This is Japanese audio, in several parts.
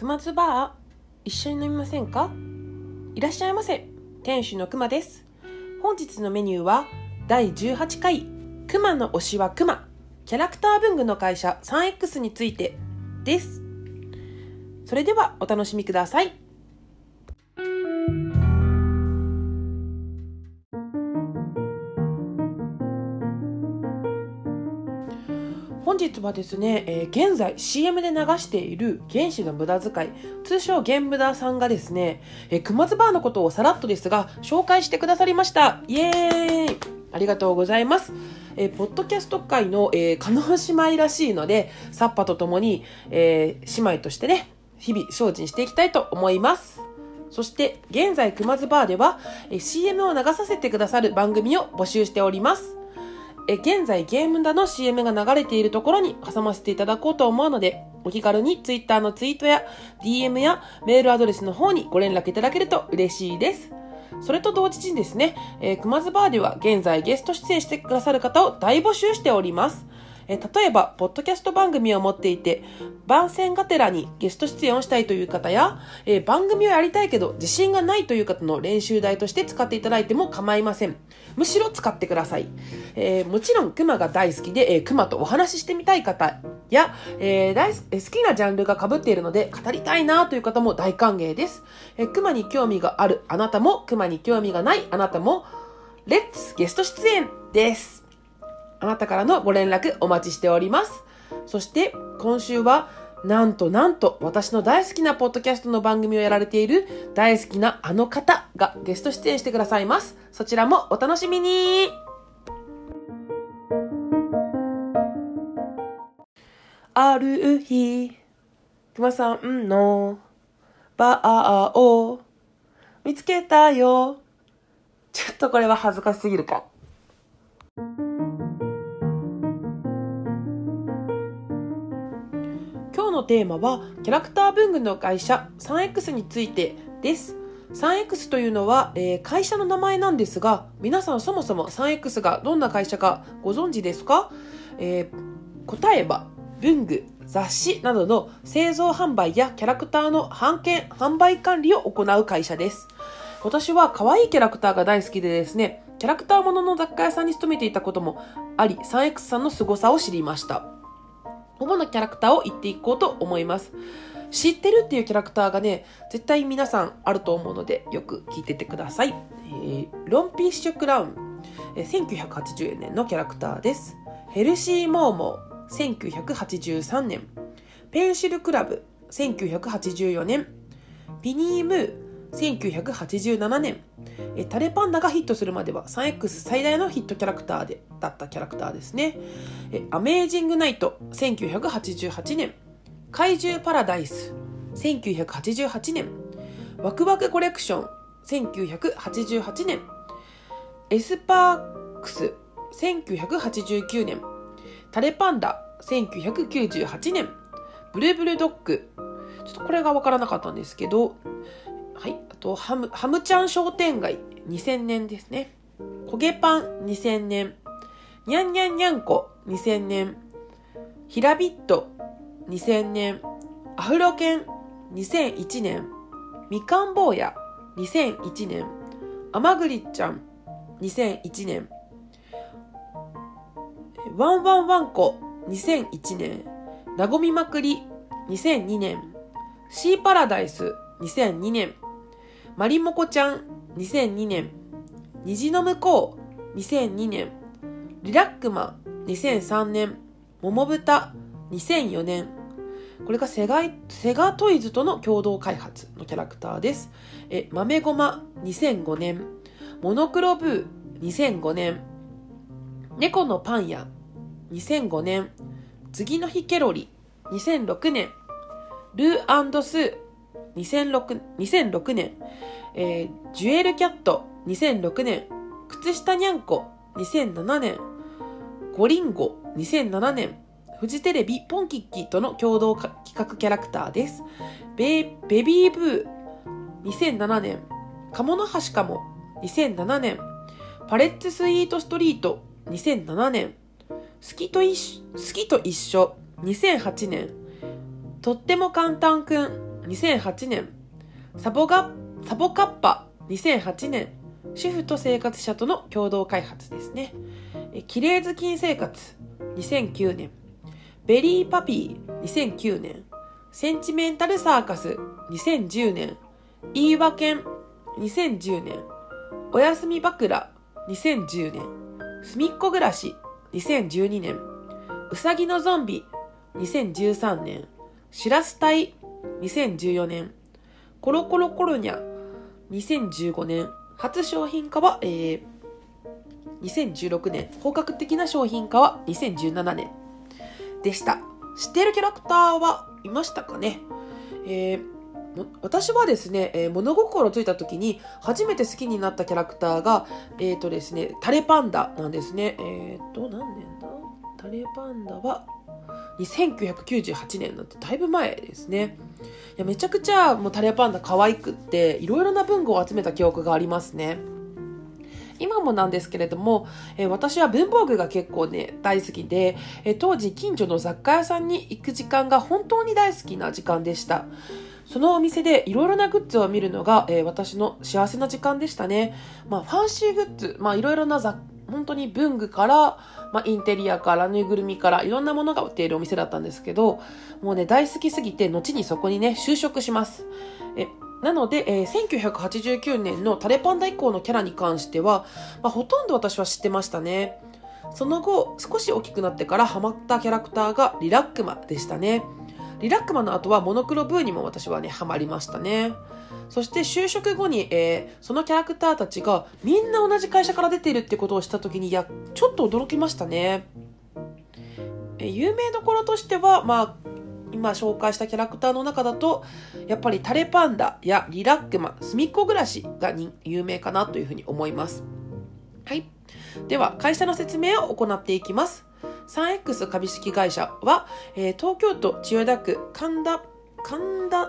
熊津バー一緒に飲みませんか？いらっしゃいませ。店主の熊です。本日のメニューは第18回熊の推しは熊。キャラクター文具の会社 3X についてです。それではお楽しみください。本日はですね、えー現在 CM で流している原子の無駄遣い、通称原無駄さんがですね、えー熊津バーのことをさらっとですが、紹介してくださりました。イエーイありがとうございます。えーポッドキャスト界の、えー、加納姉妹らしいので、サッパと共に、えー姉妹としてね、日々精進していきたいと思います。そして、現在熊津バーでは、えー CM を流させてくださる番組を募集しております。え現在ゲームだの CM が流れているところに挟ませていただこうと思うので、お気軽に Twitter のツイートや DM やメールアドレスの方にご連絡いただけると嬉しいです。それと同時にですね、えー、熊津バーでは現在ゲスト出演してくださる方を大募集しております。え例えば、ポッドキャスト番組を持っていて、番宣がてらにゲスト出演をしたいという方や、え番組をやりたいけど自信がないという方の練習台として使っていただいても構いません。むしろ使ってください。えーもちろん、熊が大好きで、えー熊とお話ししてみたい方や、えー大好きなジャンルが被っているので、語りたいなという方も大歓迎です。えー熊に興味があるあなたも、熊に興味がないあなたも、レッツゲスト出演です。あなたからのご連絡お待ちしております。そして、今週は、なんとなんと、私の大好きなポッドキャストの番組をやられている大好きなあの方がゲスト出演してくださいます。そちらもお楽しみにある日、くまさんのバーを見つけたよ。ちょっとこれは恥ずかしすぎるか。今日のテーマはキャラクター文具の会社 3X についてです。3X というのは、えー会社の名前なんですが、皆さんそもそも 3X がどんな会社かご存知ですか、えー答えば文具、雑誌などの製造販売やキャラクターの版権、販売管理を行う会社です。私は可愛いキャラクターが大好きでですね、キャラクターものの雑貨屋さんに勤めていたこともあり、3X さんの凄さを知りました。主なキャラクターを言っていこうと思います。知ってるっていうキャラクターがね、絶対皆さんあると思うので、よく聞いててください。えーロンピッシュクラウン、えー1980年のキャラクターです。ヘルシーモーモー、1983年。ペンシルクラブ、1984年。ピニームー、1987年。えタレパンダがヒットするまでは 3X 最大のヒットキャラクターでだったキャラクターですね。えアメージングナイト1988年。怪獣パラダイス1988年。ワクワクコレクション1988年。エスパークス1989年。タレパンダ1998年。ブルブルドッグ。ちょっとこれがわからなかったんですけどはい。あとハムハムちゃん商店街。2000年ですね。焦げパン2000年。にゃんにゃんにゃんこ2000年。ひらびっと2000年。アフロ犬2001年。みかん坊や2001年。あまぐりちゃん2001年。ワンワンワンコ2001年。なごみまくり2002年。シーパラダイス2002年。まりもこちゃん2002年虹の向こう2002年リラックマ2003年桃豚2004年これがセガセガトイズとの共同開発のキャラクターです。え豆ごま2005年モノクロブー2005年猫のパン屋2005年次の日ケロリ2006年ルースー 2006, 2006年、えージュエルキャット2006年。靴下にゃんこ2007年。ゴリンゴ2007年。フジテレビポンキッキーとの共同企画キャラクターです。ベベビーブー2007年。カモノハシカモ2007年。パレッツスイートストリート2007年。好きと一緒好きと一緒2008年。とっても簡単くん。2008年サボガサボカッパ2008年主婦と生活者との共同開発ですね。綺麗頭巾生活。2009年ベリーパピー2009年センチメンタルサーカス2010年言い訳2010年おやすみばくら2010年すみっこ暮らし2012年うさぎのゾンビ2013年しらす隊2014年。コロコロコロニャ。2015年。初商品化は、えー、2016年。本格的な商品化は2017年。でした。知っているキャラクターはいましたかね？えー私はですね、えー、物心ついた時に初めて好きになったキャラクターが、えっ、ー、とですね、タレパンダなんですね。えっ、ー、と、何年だ？タレパンダは1998年なんてだいぶ前ですね。いや、めちゃくちゃもうタレパンダ可愛くって、いろいろな文具を集めた記憶がありますね。今もなんですけれども、えー、私は文房具が結構ね、大好きで、えー、当時近所の雑貨屋さんに行く時間が本当に大好きな時間でした。そのお店でいろいろなグッズを見るのが、えー、私の幸せな時間でしたね。まあ、ファンシーグッズ、まあ、いろいろな雑本当に文具から、まあ、インテリアから、ぬいぐるみから、いろんなものが売っているお店だったんですけど、もうね、大好きすぎて、後にそこにね、就職します。えなので、えー、1989年のタレパンダ以降のキャラに関しては、まあ、ほとんど私は知ってましたね。その後、少し大きくなってからハマったキャラクターがリラックマでしたね。リラックマの後はモノクロブーにも私はね、ハマりましたね。そして就職後に、えー、そのキャラクターたちがみんな同じ会社から出ているってことをした時に、いや、ちょっと驚きましたね。えー、有名どころとしては、まあ、今紹介したキャラクターの中だと、やっぱりタレパンダやリラックマ、すみっこ暮らしが有名かなというふうに思います。はい。では、会社の説明を行っていきます。3X 株式会社は、えー、東京都千代田区神田、神田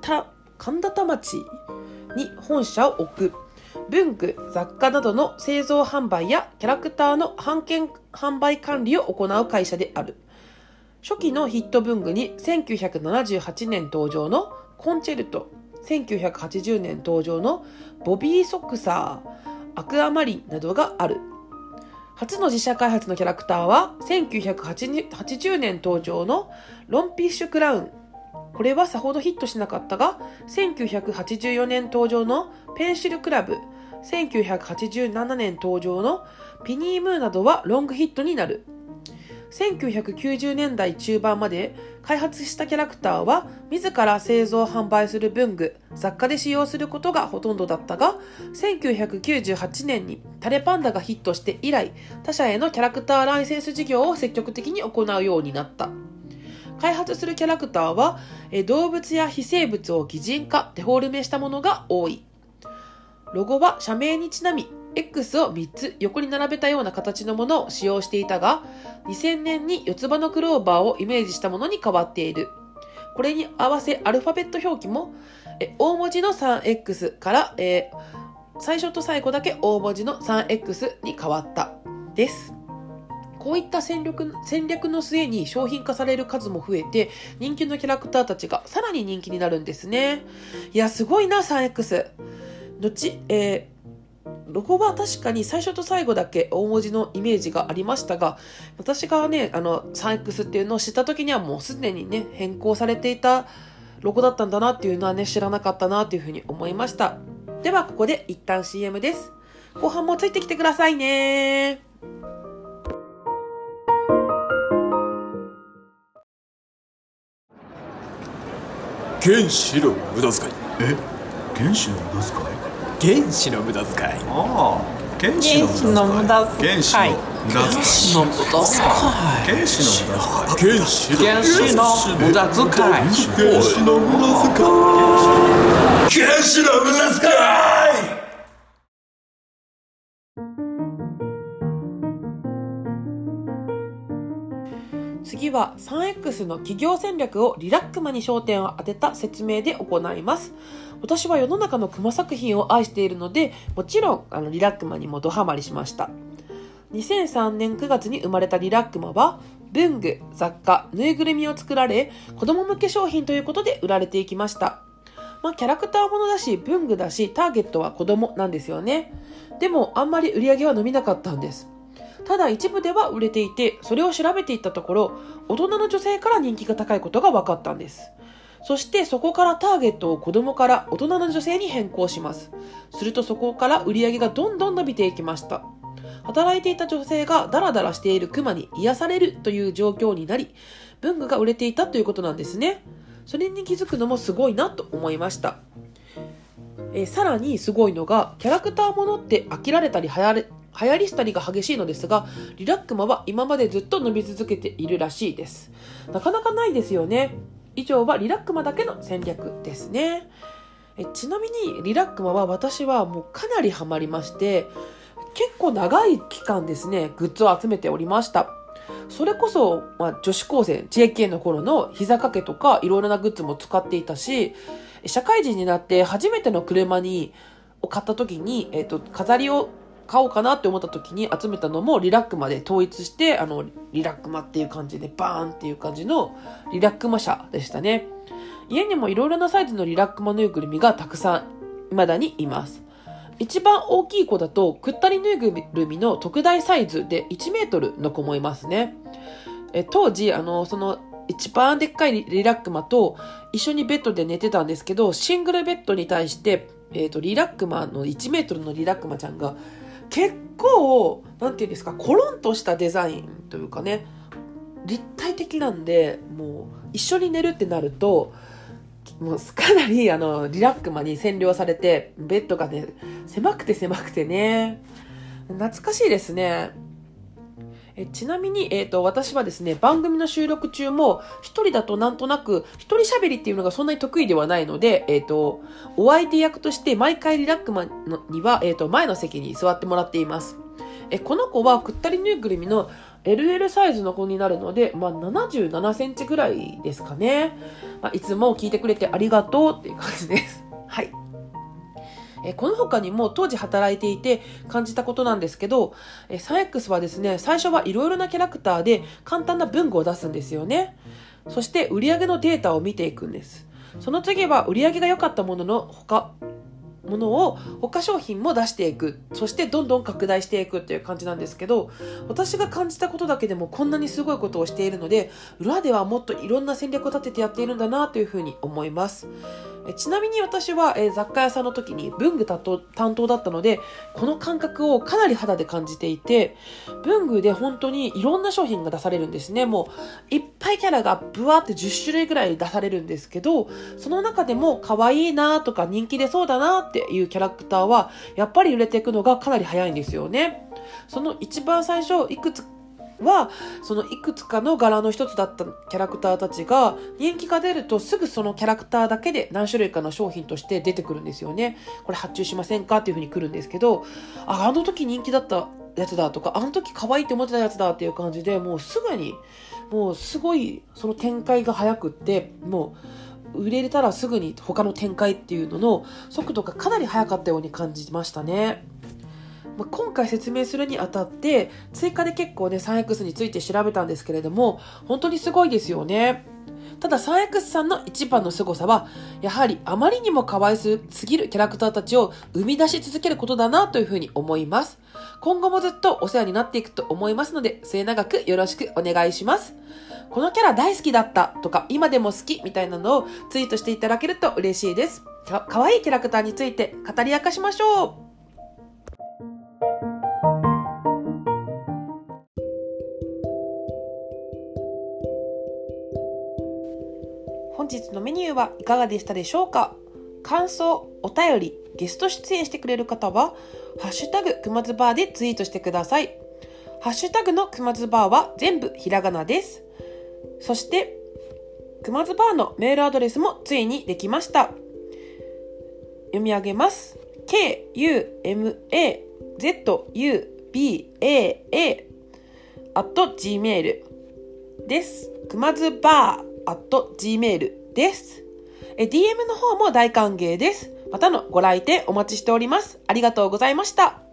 田、神田田町に本社を置く文具、雑貨などの製造販売やキャラクターの版権販売管理を行う会社である。初期のヒット文具に1978年登場のコンチェルト、1980年登場のボビーソクサー、アクアマリンなどがある。初の自社開発のキャラクターは1980年登場のロンピッシュクラウン。これはさほどヒットしなかったが、1984年登場のペンシルクラブ、1987年登場のピニームーなどはロングヒットになる。1990年代中盤まで開発したキャラクターは自ら製造販売する文具、雑貨で使用することがほとんどだったが、1998年にタレパンダがヒットして以来、他社へのキャラクターライセンス事業を積極的に行うようになった。開発するキャラクターは、え動物や非生物を擬人化、デフォルメしたものが多い。ロゴは社名にちなみ、X を3つ横に並べたような形のものを使用していたが、2000年に四つ葉のクローバーをイメージしたものに変わっている。これに合わせアルファベット表記も、え大文字の 3X から、えー、最初と最後だけ大文字の 3X に変わったです。こういった戦略戦略の末に商品化される数も増えて、人気のキャラクターたちがさらに人気になるんですね。いや、すごいな、3X。後、えーロゴは確かに最初と最後だけ大文字のイメージがありましたが、私がね、あの、3X っていうのを知った時にはもうすでにね、変更されていたロゴだったんだなっていうのはね、知らなかったなっていうふうに思いました。では、ここで一旦 CM です。後半もついてきてくださいね原子の無駄遣い。え？原子の無駄遣い？原子の無駄遣い。ああ原子の無駄遣い。原子の原子の無駄遣い。原子の無駄遣い。原子原子の無駄遣い。原子の無駄遣い。原子の無駄遣い次は 3X の企業戦略をリラックマに焦点を当てた説明で行います。私は世の中のクマ作品を愛しているので、もちろんあのリラックマにもドハマりしました。2003年9月に生まれたリラックマは、文具、雑貨、ぬいぐるみを作られ、子供向け商品ということで売られていきました。まあ、キャラクターものだし、文具だし、ターゲットは子供なんですよね。でも、あんまり売り上げは伸びなかったんです。ただ一部では売れていて、それを調べていったところ、大人の女性から人気が高いことが分かったんです。そしてそこからターゲットを子供から大人の女性に変更します。するとそこから売り上げがどんどん伸びていきました。働いていた女性がダラダラしているクマに癒されるという状況になり、文具が売れていたということなんですね。それに気づくのもすごいなと思いました。えさらにすごいのが、キャラクターものって飽きられたり流行れ流行り廃りが激しいのですが、リラックマは今までずっと伸び続けているらしいです。なかなかないですよね。以上はリラックマだけの戦略ですね。えちなみにリラックマは私はもうかなりハマりまして、結構長い期間ですね、グッズを集めておりました。それこそ、まあ、女子高生、JK の頃の膝掛けとかいろいろなグッズも使っていたし、社会人になって初めての車に、を買った時に、えっ、ー、と、飾りを買おうかなって思った時に集めたのもリラックマで統一して、あの、リラックマっていう感じでバーンっていう感じのリラックマ社でしたね。家にもいろいろなサイズのリラックマぬいぐるみがたくさん未だにいます。一番大きい子だと、くったりぬいぐるみの特大サイズで1メートルの子もいますね。え当時、あの、その、一番でっかいリラックマと一緒にベッドで寝てたんですけど、シングルベッドに対して、えっ、ー、と、リラックマの1メートルのリラックマちゃんが、結構、なんていうんですか、コロンとしたデザインというかね、立体的なんで、もう、一緒に寝るってなると、もうかなりあのリラックマに占領されて、ベッドがね、狭くて狭くてね、懐かしいですね。えちなみに、えっ、ー、と、私はですね、番組の収録中も、一人だとなんとなく、一人喋りっていうのがそんなに得意ではないので、えっ、ー、と、お相手役として毎回リラックマンには、えっ、ー、と、前の席に座ってもらっています。え、この子はくったりぬいぐるみの LL サイズの子になるので、まあ、77センチぐらいですかね。まあ、いつも聞いてくれてありがとうっていう感じです。はい。えこの他にも当時働いていて感じたことなんですけど、え 3X はですね、最初はいろいろなキャラクターで簡単な文具を出すんですよね。そして売上のデータを見ていくんです。その次は売り上げが良かったものの他、ものを他商品も出していくそしてどんどん拡大していくっていう感じなんですけど私が感じたことだけでもこんなにすごいことをしているので裏ではもっといろんな戦略を立ててやっているんだなというふうに思いますちなみに私は、え雑貨屋さんの時に文具担当だったのでこの感覚をかなり肌で感じていて文具で本当にいろんな商品が出されるんですねもういっぱいキャラがブワーって10種類ぐらい出されるんですけどその中でも可愛いなとか人気出そうだなっていうキャラクターは、やっぱり売れていくのがかなり早いんですよね。その一番最初、いくつは、そのいくつかの柄の一つだったキャラクターたちが、人気が出るとすぐそのキャラクターだけで何種類かの商品として出てくるんですよね。これ発注しませんかっていう風に来るんですけど、あ、あの時人気だったやつだとか、あの時可愛いって思ってたやつだっていう感じで、もうすぐに、もうすごいその展開が早くって、もう、売れたらすぐに他の展開っていうのの速度がかなり速かったように感じましたね。まあ、今回説明するにあたって追加で結構ね 3X について調べたんですけれども本当にすごいですよね。ただ 3X さんの一番の凄さは、やはりあまりにも可愛すぎるキャラクターたちを生み出し続けることだなというふうに思います。今後もずっとお世話になっていくと思いますので、末永くよろしくお願いします。このキャラ大好きだったとか、今でも好きみたいなのをツイートしていただけると嬉しいです。か、かわいいキャラクターについて語り明かしましょう日のメニューはいかがでしたでしょうか？感想、お便り、ゲスト出演してくれる方は、ハッシュタグくまずバーでツイートしてください。ハッシュタグのくまずバーは全部ひらがなです。そして、熊津バーのメールアドレスもついにできました。読み上げます。k-u-m-a-z-u-b-a-a at gmail です。熊津バー at gmail です。え DM の方も大歓迎です。またのご来店お待ちしております。ありがとうございました。